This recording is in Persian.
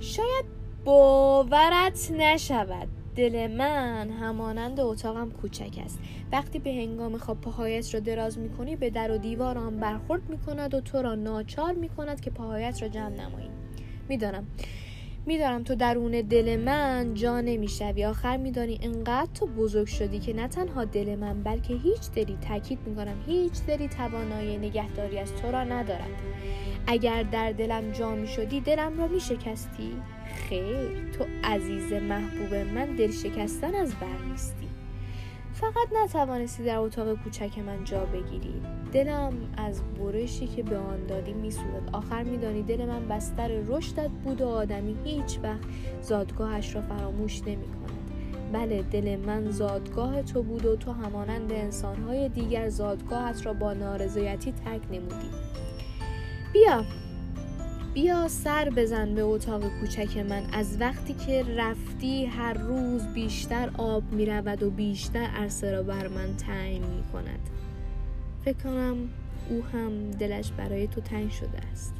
شاید باورت نشود. دل من همانند اتاقم کوچک است. وقتی به هنگام خواب پاهایت را دراز می‌کنی به در و دیوار آن برخورد می‌کند و تو را ناچار می‌کند که پاهایت را جمع نمایی. می‌دانم. می‌دانم تو درون دل من جا نمی‌شوی. آخر میدانی انقدر تو بزرگ شدی که نه تنها دل من بلکه هیچ دلی تاکید می‌کنم. هیچ دلی توانایی نگهداری از تو را ندارد. اگر در دلم جا می شدی دلم را می شکستی خیر تو عزیز محبوب من دل شکستن از بر نیستی. فقط نتوانستی در اتاق کوچک من جا بگیری دلم از برشی که به آن دادی میسوزد. آخر میدانی دل من بستر رشدت بود و آدمی هیچ وقت زادگاهش را فراموش نمی کند بله دل من زادگاه تو بود و تو همانند انسانهای دیگر زادگاهت را با نارضایتی ترک نمودی. بیا. بیا سر بزن به اتاق کوچک من. از وقتی که رفتی هر روز بیشتر آب می رود و بیشتر عرصه را بر من تعیین می کند فکر کنم او هم دلش برای تو تنگ شده است.